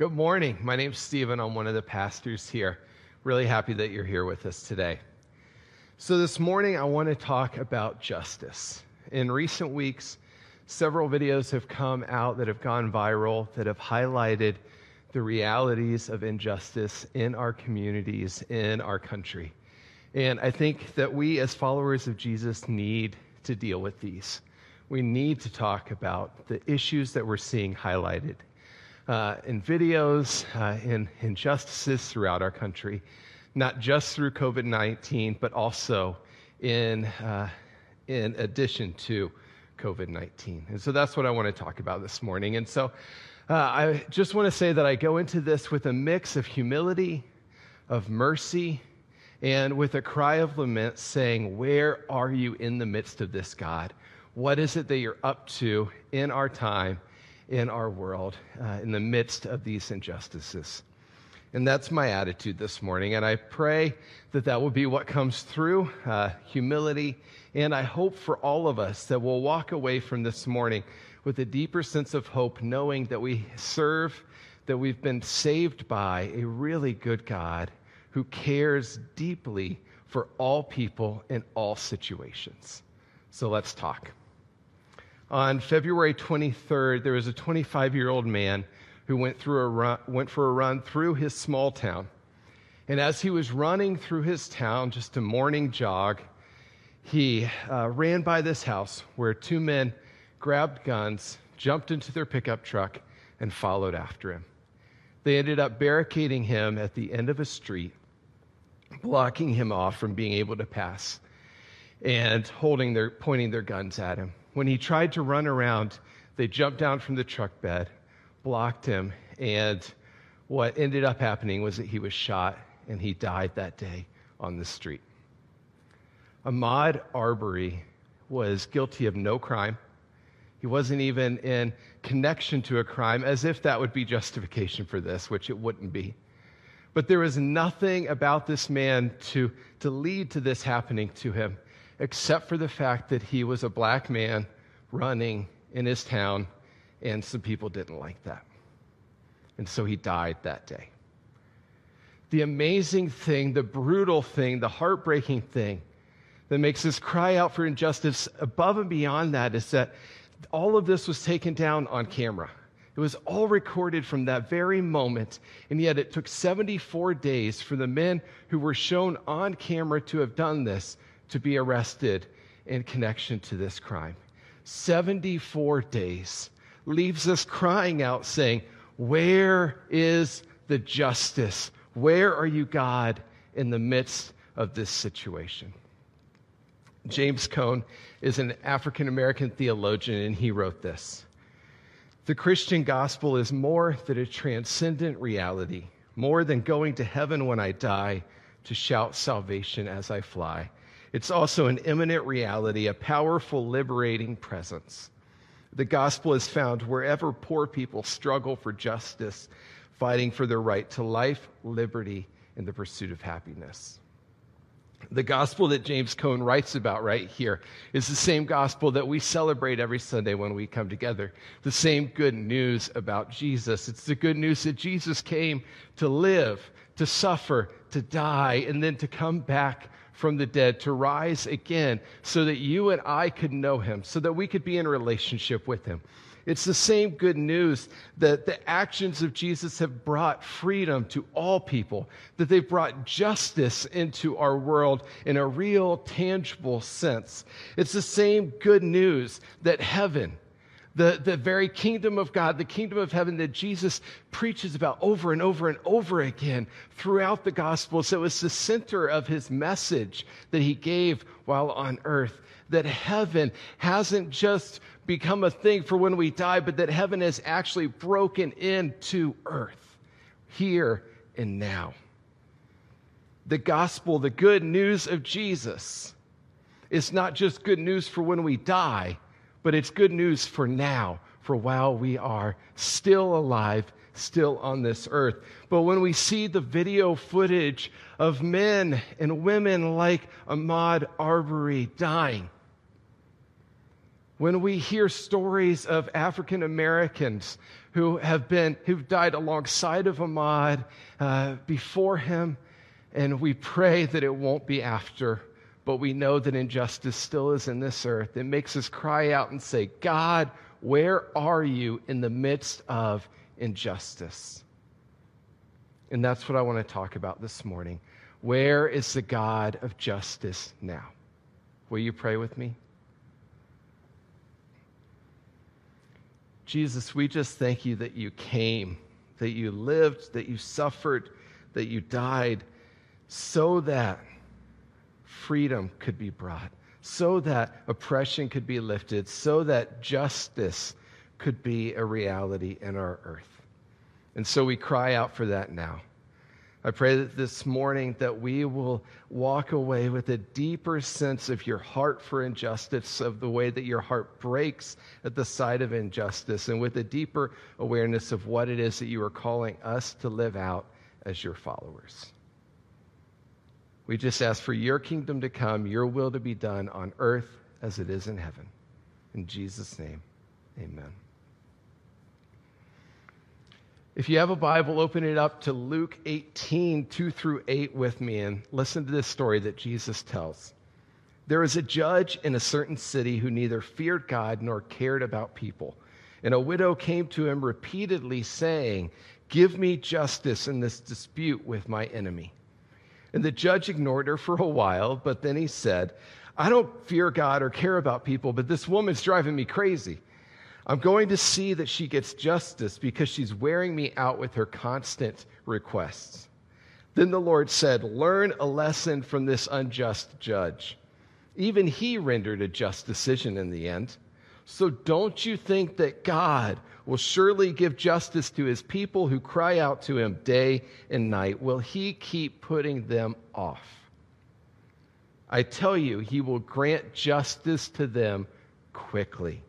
Good morning. My name's Stephen. I'm one of the pastors here. Really happy that you're here with us today. So, this morning, I want to talk about justice. In recent weeks, several videos have come out that have gone viral that have highlighted the realities of injustice in our communities, in our country. And I think that we, as followers of Jesus, need to deal with these. We need to talk about the issues that we're seeing highlighted uh, in videos, uh, in injustices throughout our country, not just through COVID 19, but also in, uh, in addition to COVID 19. And so that's what I want to talk about this morning. And so uh, I just want to say that I go into this with a mix of humility, of mercy, and with a cry of lament saying, Where are you in the midst of this, God? What is it that you're up to in our time? In our world uh, in the midst of these injustices. And that's my attitude this morning. And I pray that that will be what comes through uh, humility. And I hope for all of us that we'll walk away from this morning with a deeper sense of hope, knowing that we serve, that we've been saved by a really good God who cares deeply for all people in all situations. So let's talk on February 23rd, there was a 25 year old man who went, through a run, went for a run through his small town. And as he was running through his town, just a morning jog, he uh, ran by this house where two men grabbed guns, jumped into their pickup truck, and followed after him. They ended up barricading him at the end of a street, blocking him off from being able to pass, and holding their, pointing their guns at him. When he tried to run around, they jumped down from the truck bed, blocked him, and what ended up happening was that he was shot and he died that day on the street. Ahmaud Arbery was guilty of no crime. He wasn't even in connection to a crime, as if that would be justification for this, which it wouldn't be. But there was nothing about this man to, to lead to this happening to him except for the fact that he was a black man running in his town, and some people didn't like that. And so he died that day. The amazing thing, the brutal thing, the heartbreaking thing that makes us cry out for injustice above and beyond that is that all of this was taken down on camera. It was all recorded from that very moment, and yet it took 74 days for the men who were shown on camera to have done this to be arrested in connection to this crime. 74 days leaves us crying out, saying, Where is the justice? Where are you, God, in the midst of this situation? James Cone is an African American theologian, and he wrote this The Christian gospel is more than a transcendent reality, more than going to heaven when I die to shout salvation as I fly. It's also an imminent reality, a powerful, liberating presence. The gospel is found wherever poor people struggle for justice, fighting for their right to life, liberty, and the pursuit of happiness. The gospel that James Cone writes about right here is the same gospel that we celebrate every Sunday when we come together. The same good news about Jesus. It's the good news that Jesus came to live, to suffer, to die, and then to come back from the dead to rise again so that you and I could know him, so that we could be in relationship with him. It's the same good news that the actions of Jesus have brought freedom to all people, that they've brought justice into our world in a real, tangible sense. It's the same good news that heaven, the, the very kingdom of God, the kingdom of heaven that Jesus preaches about over and over and over again throughout the Gospels. It was the center of his message that he gave while on earth. That heaven hasn't just become a thing for when we die, but that heaven has actually broken into earth here and now. The gospel, the good news of Jesus, is not just good news for when we die but it's good news for now, for while we are still alive, still on this earth. But when we see the video footage of men and women like Ahmaud Arbery dying, when we hear stories of African Americans who have been, who've died alongside of Ahmaud, uh, before him, and we pray that it won't be after, but we know that injustice still is in this earth. It makes us cry out and say, God, where are you in the midst of injustice? And that's what I want to talk about this morning. Where is the God of justice now? Will you pray with me? Jesus, we just thank you that you came, that you lived, that you suffered, that you died, so that freedom could be brought, so that oppression could be lifted, so that justice could be a reality in our earth. And so we cry out for that now. I pray that this morning that we will walk away with a deeper sense of your heart for injustice, of the way that your heart breaks at the sight of injustice, and with a deeper awareness of what it is that you are calling us to live out as your followers. We just ask for your kingdom to come, your will to be done on earth as it is in heaven. In Jesus' name, amen. If you have a Bible, open it up to Luke 18, 2 through 8 with me and listen to this story that Jesus tells. There was a judge in a certain city who neither feared God nor cared about people. And a widow came to him repeatedly saying, Give me justice in this dispute with my enemy. And the judge ignored her for a while, but then he said, I don't fear God or care about people, but this woman's driving me crazy. I'm going to see that she gets justice because she's wearing me out with her constant requests. Then the Lord said, Learn a lesson from this unjust judge. Even he rendered a just decision in the end. So don't you think that God will surely give justice to his people who cry out to him day and night? Will he keep putting them off? I tell you, he will grant justice to them quickly.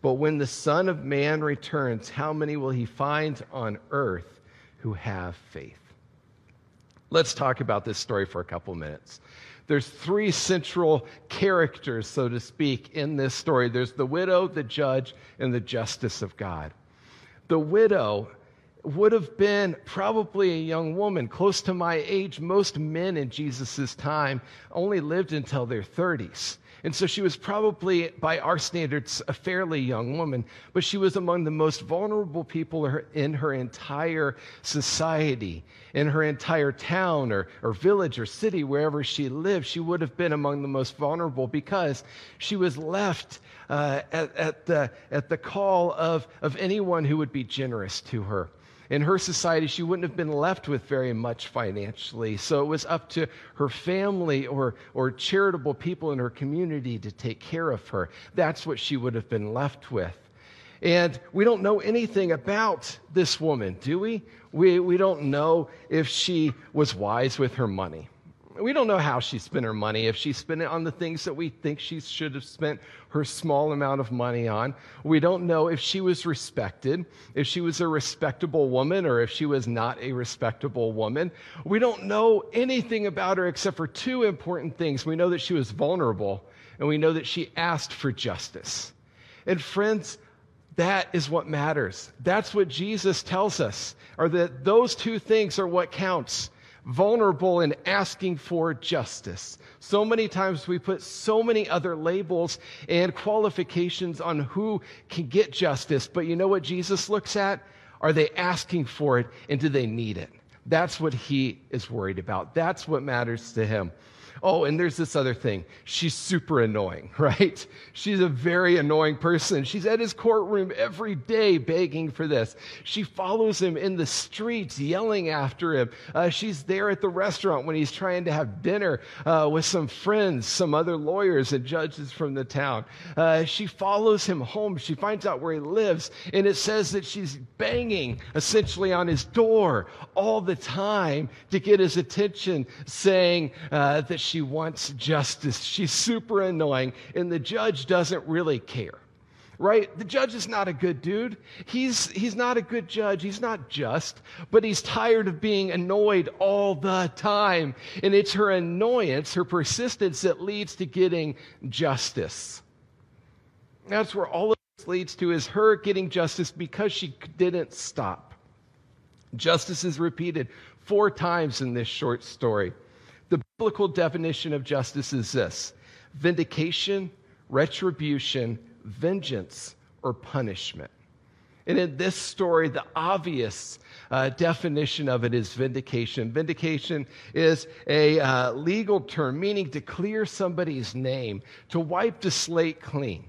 But when the Son of Man returns, how many will he find on earth who have faith? Let's talk about this story for a couple minutes. There's three central characters, so to speak, in this story there's the widow, the judge, and the justice of God. The widow would have been probably a young woman close to my age. Most men in Jesus' time only lived until their 30s. And so she was probably, by our standards, a fairly young woman, but she was among the most vulnerable people in her entire society, in her entire town or, or village or city, wherever she lived. She would have been among the most vulnerable because she was left uh, at, at, the, at the call of, of anyone who would be generous to her in her society, she wouldn't have been left with very much financially. So it was up to her family or, or charitable people in her community to take care of her. That's what she would have been left with. And we don't know anything about this woman, do we? We, we don't know if she was wise with her money. We don't know how she spent her money, if she spent it on the things that we think she should have spent her small amount of money on. We don't know if she was respected, if she was a respectable woman, or if she was not a respectable woman. We don't know anything about her except for two important things. We know that she was vulnerable, and we know that she asked for justice. And friends, that is what matters. That's what Jesus tells us, or that those two things are what counts vulnerable in asking for justice. So many times we put so many other labels and qualifications on who can get justice, but you know what Jesus looks at? Are they asking for it and do they need it? That's what he is worried about. That's what matters to him. Oh, and there's this other thing. She's super annoying, right? She's a very annoying person. She's at his courtroom every day begging for this. She follows him in the streets, yelling after him. Uh, she's there at the restaurant when he's trying to have dinner uh, with some friends, some other lawyers and judges from the town. Uh, she follows him home. She finds out where he lives, and it says that she's banging essentially on his door all the time to get his attention, saying uh, that she wants justice. She's super annoying, and the judge doesn't really care. Right? The judge is not a good dude. He's, he's not a good judge. He's not just, but he's tired of being annoyed all the time. And it's her annoyance, her persistence that leads to getting justice. That's where all of this leads to is her getting justice because she didn't stop. Justice is repeated four times in this short story. Biblical definition of justice is this vindication, retribution, vengeance, or punishment. And in this story, the obvious uh, definition of it is vindication. Vindication is a uh, legal term meaning to clear somebody's name, to wipe the slate clean.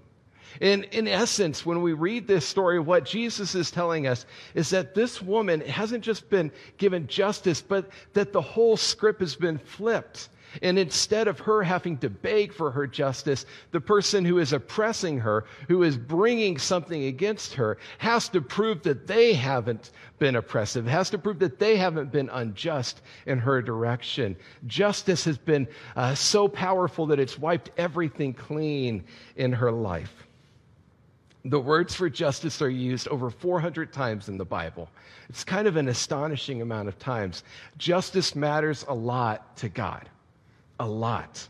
In, in essence, when we read this story, what Jesus is telling us is that this woman hasn't just been given justice, but that the whole script has been flipped. And instead of her having to beg for her justice, the person who is oppressing her, who is bringing something against her, has to prove that they haven't been oppressive, has to prove that they haven't been unjust in her direction. Justice has been uh, so powerful that it's wiped everything clean in her life. The words for justice are used over 400 times in the Bible. It's kind of an astonishing amount of times. Justice matters a lot to God. A lot.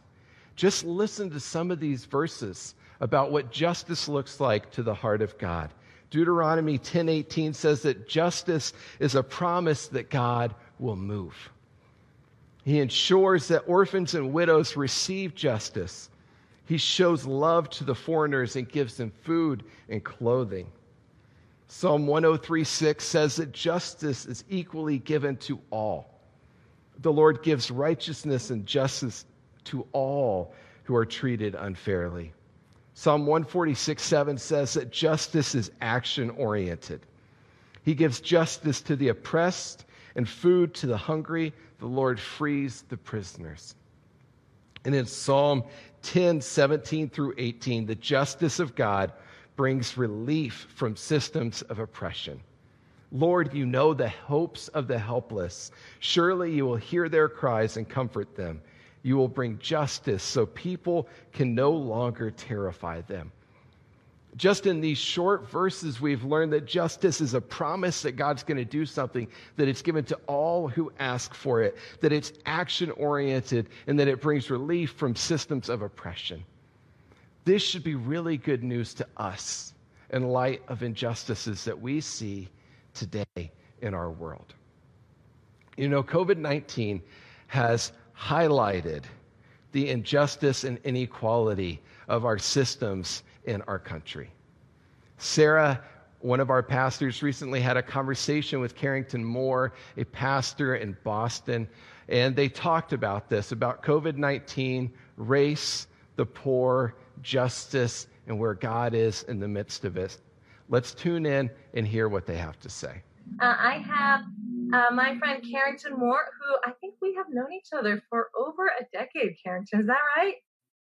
Just listen to some of these verses about what justice looks like to the heart of God. Deuteronomy 10:18 says that justice is a promise that God will move. He ensures that orphans and widows receive justice he shows love to the foreigners and gives them food and clothing. Psalm 103:6 says that justice is equally given to all. The Lord gives righteousness and justice to all who are treated unfairly. Psalm 146:7 says that justice is action oriented. He gives justice to the oppressed and food to the hungry. The Lord frees the prisoners. And in Psalm 10, 17 through 18, the justice of God brings relief from systems of oppression. Lord, you know the hopes of the helpless. Surely you will hear their cries and comfort them. You will bring justice so people can no longer terrify them. Just in these short verses, we've learned that justice is a promise that God's going to do something, that it's given to all who ask for it, that it's action oriented, and that it brings relief from systems of oppression. This should be really good news to us in light of injustices that we see today in our world. You know, COVID 19 has highlighted the injustice and inequality of our systems in our country. Sarah, one of our pastors, recently had a conversation with Carrington Moore, a pastor in Boston, and they talked about this about COVID 19, race, the poor, justice, and where God is in the midst of it. Let's tune in and hear what they have to say. Uh, I have uh, my friend Carrington Moore, who I think we have known each other for over a decade, Carrington. Is that right?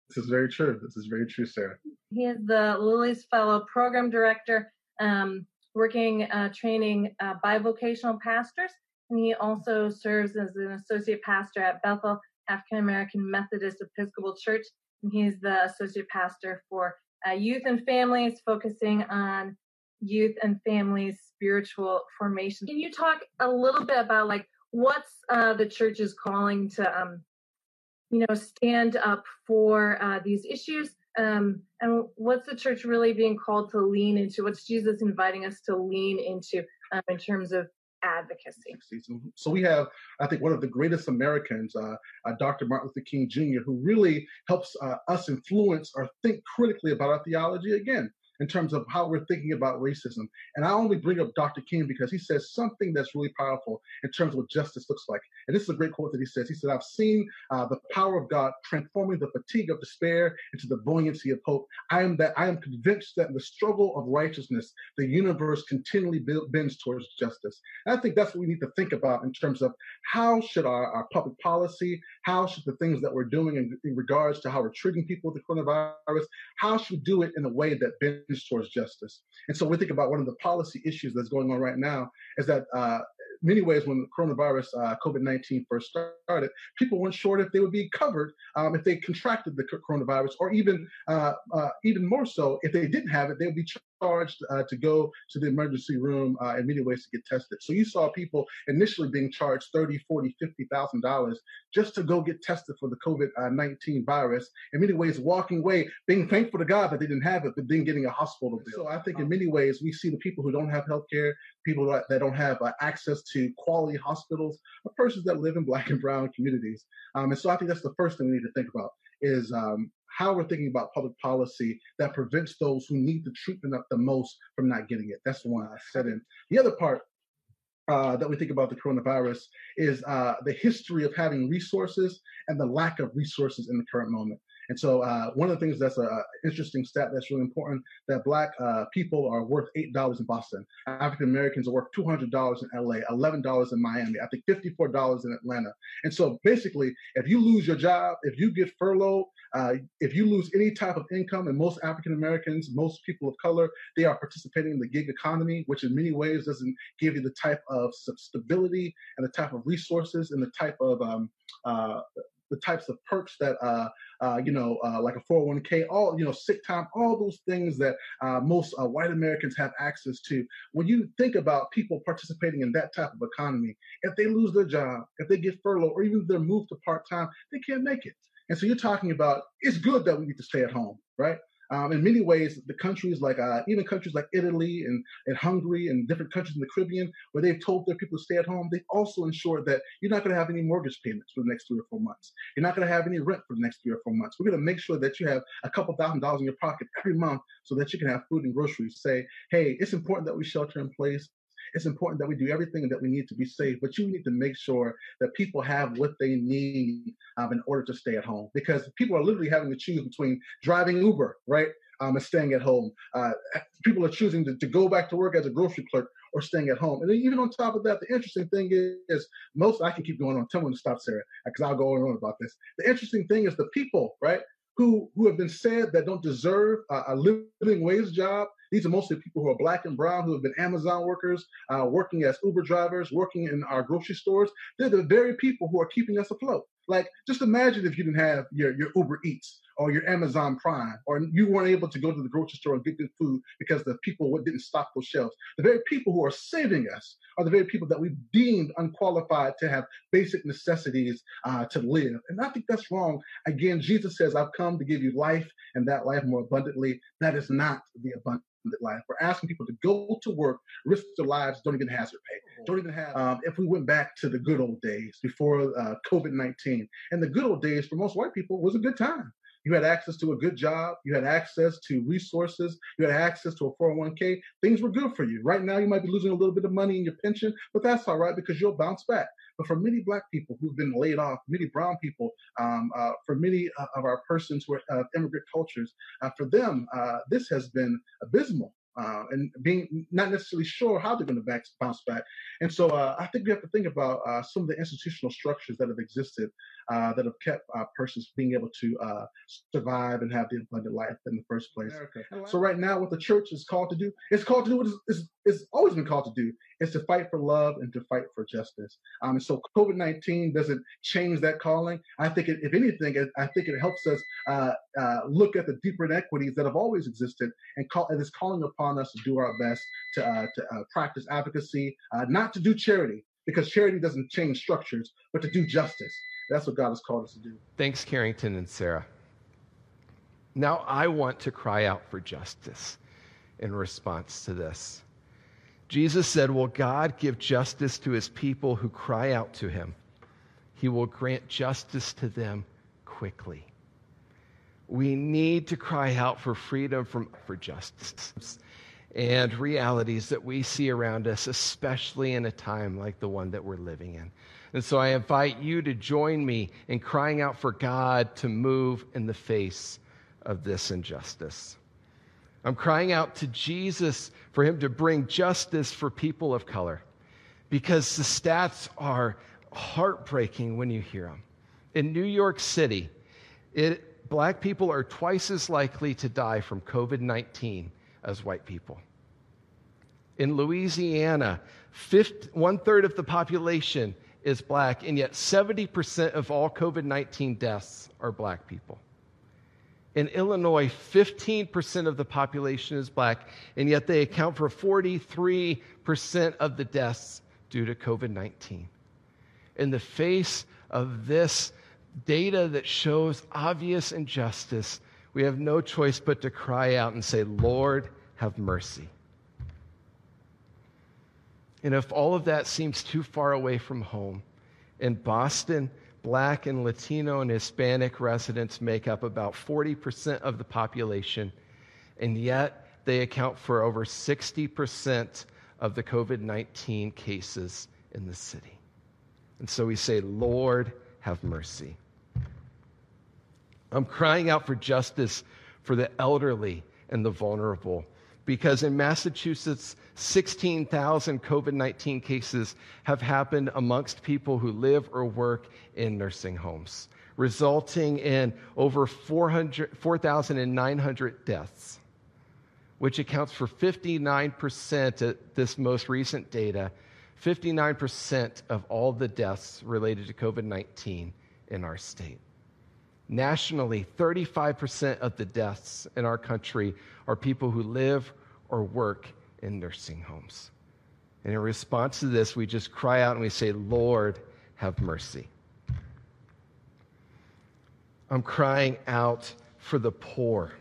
This is very true. This is very true, Sarah. He is the Lilly's Fellow Program Director, um, working, uh, training uh, bivocational pastors. And he also serves as an associate pastor at Bethel African American Methodist Episcopal Church. And he's the associate pastor for uh, youth and families, focusing on youth and families spiritual formation. Can you talk a little bit about like what's uh, the church's calling to um, you know, stand up for uh, these issues? Um, and what's the church really being called to lean into? What's Jesus inviting us to lean into um, in terms of advocacy? So we have, I think, one of the greatest Americans, uh, uh, Dr. Martin Luther King Jr., who really helps uh, us influence or think critically about our theology again in terms of how we're thinking about racism. And I only bring up Dr. King because he says something that's really powerful in terms of what justice looks like. And this is a great quote that he says. He said, I've seen uh, the power of God transforming the fatigue of despair into the buoyancy of hope. I am that I am convinced that in the struggle of righteousness, the universe continually bends towards justice. And I think that's what we need to think about in terms of how should our, our public policy, how should the things that we're doing in, in regards to how we're treating people with the coronavirus, how should we do it in a way that bends towards justice. And so we think about one of the policy issues that's going on right now is that uh, many ways when the coronavirus, uh, COVID-19 first started, people weren't sure if they would be covered um, if they contracted the coronavirus, or even uh, uh, even more so, if they didn't have it, they would be charged uh, to go to the emergency room uh, in many ways to get tested. So you saw people initially being charged 30, 40, 50,000 dollars just to go get tested for the COVID-19 virus. In many ways, walking away, being thankful to God that they didn't have it, but then getting a hospital bill. So I think in many ways, we see the people who don't have health care, people that don't have uh, access to quality hospitals, are persons that live in black and brown communities. Um, and so I think that's the first thing we need to think about is um, how we're thinking about public policy that prevents those who need the treatment the most from not getting it. That's the one I said in. The other part uh, that we think about the coronavirus is uh, the history of having resources and the lack of resources in the current moment. And so, uh, one of the things that's an interesting stat that's really important that Black uh, people are worth eight dollars in Boston. African Americans are worth two hundred dollars in LA, eleven dollars in Miami. I think fifty-four dollars in Atlanta. And so, basically, if you lose your job, if you get furloughed, uh, if you lose any type of income, and most African Americans, most people of color, they are participating in the gig economy, which in many ways doesn't give you the type of stability and the type of resources and the type of um, uh, the types of perks that uh, uh, you know, uh, like a 401k, all you know, sick time, all those things that uh, most uh, white Americans have access to. When you think about people participating in that type of economy, if they lose their job, if they get furloughed, or even if they're moved to part time, they can't make it. And so you're talking about it's good that we need to stay at home, right? Um, in many ways, the countries like uh, even countries like Italy and, and Hungary and different countries in the Caribbean, where they've told their people to stay at home, they've also ensured that you're not going to have any mortgage payments for the next three or four months. You're not going to have any rent for the next three or four months. We're going to make sure that you have a couple thousand dollars in your pocket every month so that you can have food and groceries. Say, hey, it's important that we shelter in place it's important that we do everything that we need to be safe, but you need to make sure that people have what they need um, in order to stay at home because people are literally having to choose between driving Uber, right? Um, and staying at home. Uh, people are choosing to, to go back to work as a grocery clerk or staying at home. And then even on top of that, the interesting thing is, most, I can keep going on. Tell me to stop, Sarah, because I'll go on and on about this. The interesting thing is the people, right? Who, who have been said that don't deserve a, a living wage job these are mostly people who are black and brown who have been Amazon workers, uh, working as Uber drivers, working in our grocery stores. They're the very people who are keeping us afloat. Like, just imagine if you didn't have your, your Uber Eats or your Amazon Prime, or you weren't able to go to the grocery store and get good food because the people didn't stock those shelves. The very people who are saving us are the very people that we've deemed unqualified to have basic necessities uh, to live. And I think that's wrong. Again, Jesus says, I've come to give you life and that life more abundantly. That is not the abundant life. We're asking people to go to work, risk their lives, don't even hazard pay. Mm-hmm. Don't even have, um, if we went back to the good old days before uh, COVID 19, and the good old days for most white people was a good time. You had access to a good job. You had access to resources. You had access to a 401k. Things were good for you. Right now, you might be losing a little bit of money in your pension, but that's all right because you'll bounce back. But for many black people who've been laid off, many brown people, um, uh, for many uh, of our persons who are uh, immigrant cultures, uh, for them, uh, this has been abysmal uh, and being not necessarily sure how they're going to bounce back. And so uh, I think we have to think about uh, some of the institutional structures that have existed uh, that have kept uh, persons being able to uh, survive and have the abundant life in the first place. America. So right now, what the church is called to do, it's called to do what it's, it's always been called to do, is to fight for love and to fight for justice. Um, and so COVID-19 doesn't change that calling. I think, it, if anything, it, I think it helps us look at the deeper inequities that have always existed and, call, and is calling upon upon us to do our best to, uh, to uh, practice advocacy, uh, not to do charity, because charity doesn't change structures, but to do justice. That's what God has called us to do. Thanks, Carrington and Sarah. Now I want to cry out for justice in response to this. Jesus said, Will God give justice to his people who cry out to him? He will grant justice to them quickly. We need to cry out for freedom from, for justice and realities that we see around us, especially in a time like the one that we're living in. And so I invite you to join me in crying out for God to move in the face of this injustice. I'm crying out to Jesus for him to bring justice for people of color because the stats are heartbreaking when you hear them. In New York City, it, black people are twice as likely to die from COVID 19 as white people. In Louisiana, one third of the population is black, and yet 70% of all COVID 19 deaths are black people. In Illinois, 15% of the population is black, and yet they account for 43% of the deaths due to COVID 19. In the face of this data that shows obvious injustice, we have no choice but to cry out and say, Lord, have mercy. And if all of that seems too far away from home, in Boston, black and Latino and Hispanic residents make up about 40% of the population, and yet they account for over 60% of the COVID 19 cases in the city. And so we say, Lord, have mercy. I'm crying out for justice for the elderly and the vulnerable because in Massachusetts, 16,000 COVID 19 cases have happened amongst people who live or work in nursing homes, resulting in over 4,900 deaths, which accounts for 59% at this most recent data, 59% of all the deaths related to COVID 19 in our state. Nationally, 35% of the deaths in our country are people who live or work in nursing homes. And in response to this, we just cry out and we say, Lord, have mercy. I'm crying out for the poor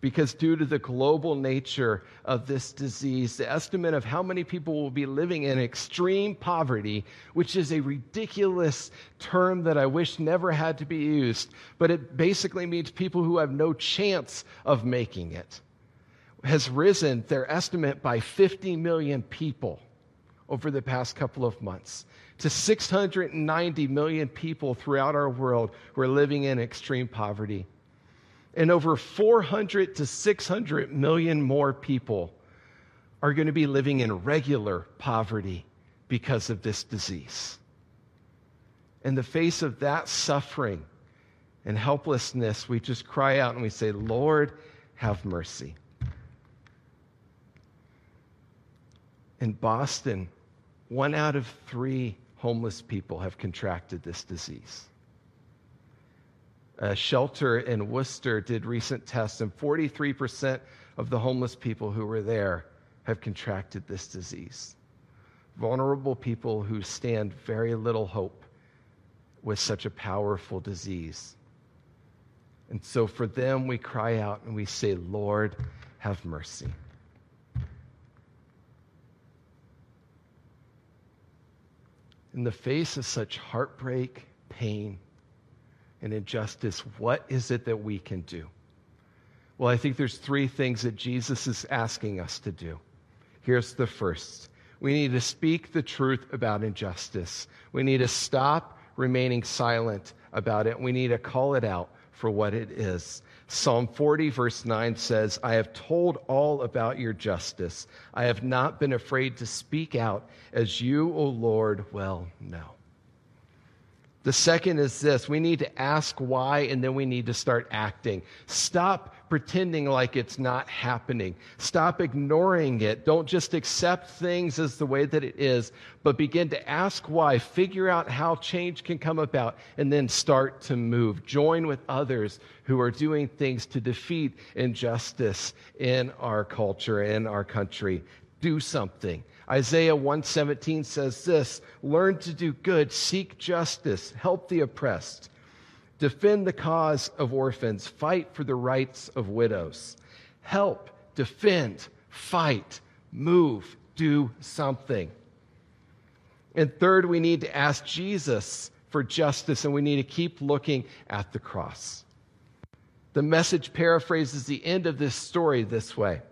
because due to the global nature of this disease, the estimate of how many people will be living in extreme poverty, which is a ridiculous term that I wish never had to be used, but it basically means people who have no chance of making it, has risen their estimate by 50 million people over the past couple of months to 690 million people throughout our world who are living in extreme poverty and over 400 to 600 million more people are going to be living in regular poverty because of this disease. In the face of that suffering and helplessness, we just cry out and we say, Lord, have mercy. In Boston, one out of three homeless people have contracted this disease. A shelter in Worcester did recent tests, and 43% of the homeless people who were there have contracted this disease. Vulnerable people who stand very little hope with such a powerful disease. And so for them, we cry out and we say, Lord, have mercy. In the face of such heartbreak, pain, and injustice, what is it that we can do? Well, I think there's three things that Jesus is asking us to do. Here's the first we need to speak the truth about injustice, we need to stop remaining silent about it, we need to call it out for what it is. Psalm 40, verse 9 says, I have told all about your justice. I have not been afraid to speak out, as you, O Lord, well know. The second is this we need to ask why, and then we need to start acting. Stop pretending like it's not happening. Stop ignoring it. Don't just accept things as the way that it is, but begin to ask why. Figure out how change can come about, and then start to move. Join with others who are doing things to defeat injustice in our culture, in our country. Do something. Isaiah 117 says this Learn to do good, seek justice, help the oppressed, defend the cause of orphans, fight for the rights of widows. Help, defend, fight, move, do something. And third, we need to ask Jesus for justice, and we need to keep looking at the cross. The message paraphrases the end of this story this way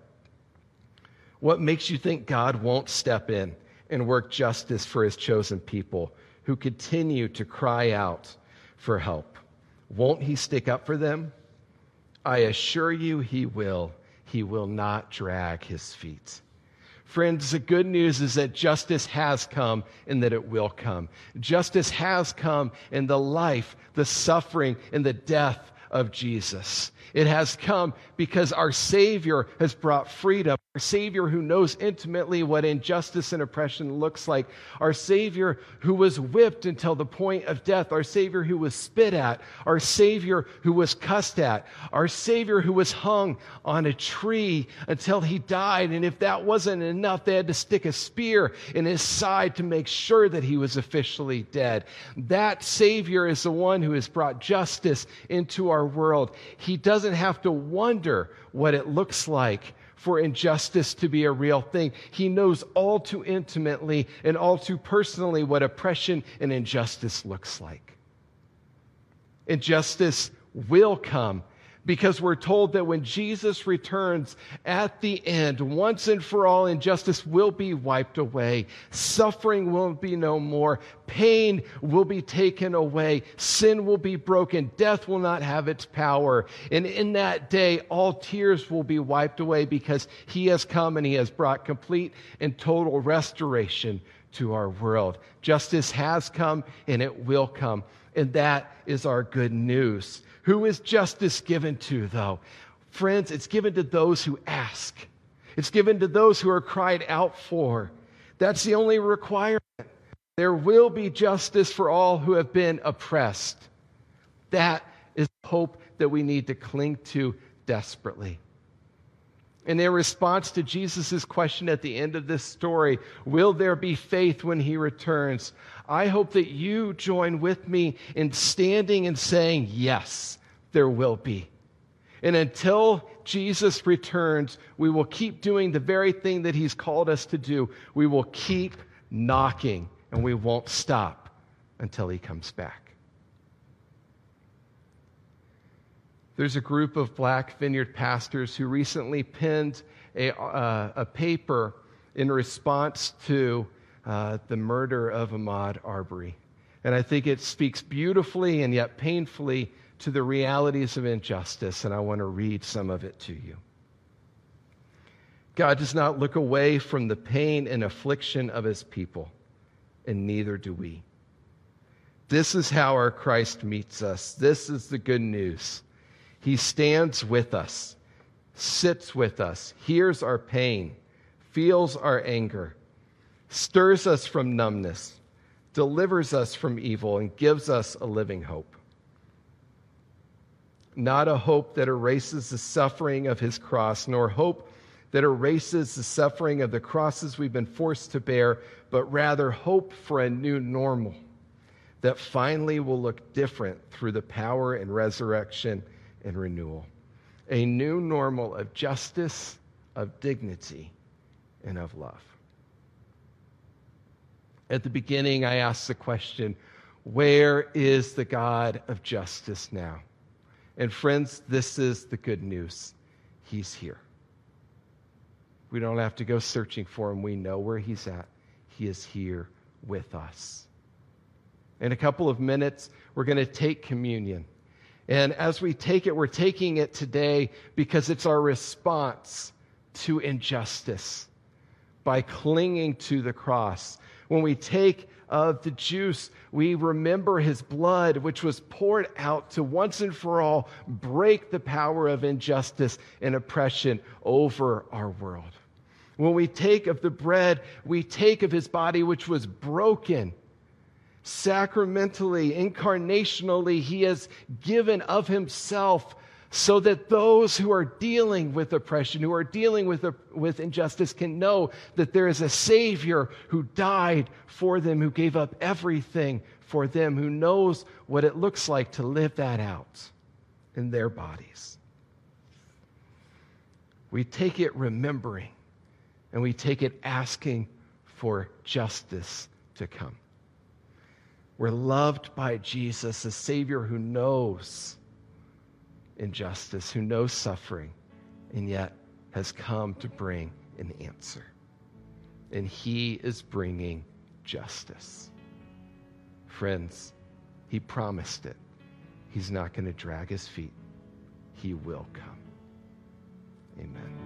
what makes you think God won't step in and work justice for his chosen people who continue to cry out for help? Won't he stick up for them? I assure you he will. He will not drag his feet. Friends, the good news is that justice has come and that it will come. Justice has come in the life, the suffering, and the death of Jesus. It has come because our Savior has brought freedom. Our Savior who knows intimately what injustice and oppression looks like. Our Savior who was whipped until the point of death. Our Savior who was spit at. Our Savior who was cussed at. Our Savior who was hung on a tree until he died. And if that wasn't enough, they had to stick a spear in his side to make sure that he was officially dead. That Savior is the one who has brought justice into our world. He doesn't have to wonder what it looks like for injustice to be a real thing. He knows all too intimately and all too personally what oppression and injustice looks like. Injustice will come because we're told that when Jesus returns at the end, once and for all, injustice will be wiped away. Suffering will be no more. Pain will be taken away. Sin will be broken. Death will not have its power. And in that day, all tears will be wiped away because he has come and he has brought complete and total restoration to our world. Justice has come and it will come. And that is our good news. Who is justice given to, though? Friends, it's given to those who ask, it's given to those who are cried out for. That's the only requirement. There will be justice for all who have been oppressed. That is hope that we need to cling to desperately. And in response to Jesus' question at the end of this story, will there be faith when he returns? I hope that you join with me in standing and saying, yes, there will be. And until Jesus returns, we will keep doing the very thing that he's called us to do. We will keep knocking and we won't stop until he comes back. There's a group of black vineyard pastors who recently penned a, uh, a paper in response to uh, the murder of Ahmaud Arbery. And I think it speaks beautifully and yet painfully to the realities of injustice, and I want to read some of it to you. God does not look away from the pain and affliction of his people, and neither do we. This is how our Christ meets us. This is the good news. He stands with us, sits with us, hears our pain, feels our anger, stirs us from numbness, delivers us from evil, and gives us a living hope. Not a hope that erases the suffering of his cross, nor hope that erases the suffering of the crosses we've been forced to bear, but rather hope for a new normal that finally will look different through the power and resurrection and renewal. A new normal of justice, of dignity, and of love. At the beginning, I asked the question where is the God of justice now? And friends, this is the good news. He's here. We don't have to go searching for him. We know where he's at. He is here with us. In a couple of minutes, we're going to take communion. And as we take it, we're taking it today because it's our response to injustice by clinging to the cross. When we take of the juice, we remember his blood, which was poured out to once and for all break the power of injustice and oppression over our world. When we take of the bread, we take of his body, which was broken sacramentally, incarnationally, he has given of himself so that those who are dealing with oppression, who are dealing with, with injustice, can know that there is a Savior who died for them, who gave up everything for them, who knows what it looks like to live that out in their bodies. We take it remembering, and we take it asking for justice to come. We're loved by Jesus, a Savior who knows injustice, who knows suffering, and yet has come to bring an answer. And He is bringing justice. Friends, He promised it. He's not going to drag His feet, He will come. Amen.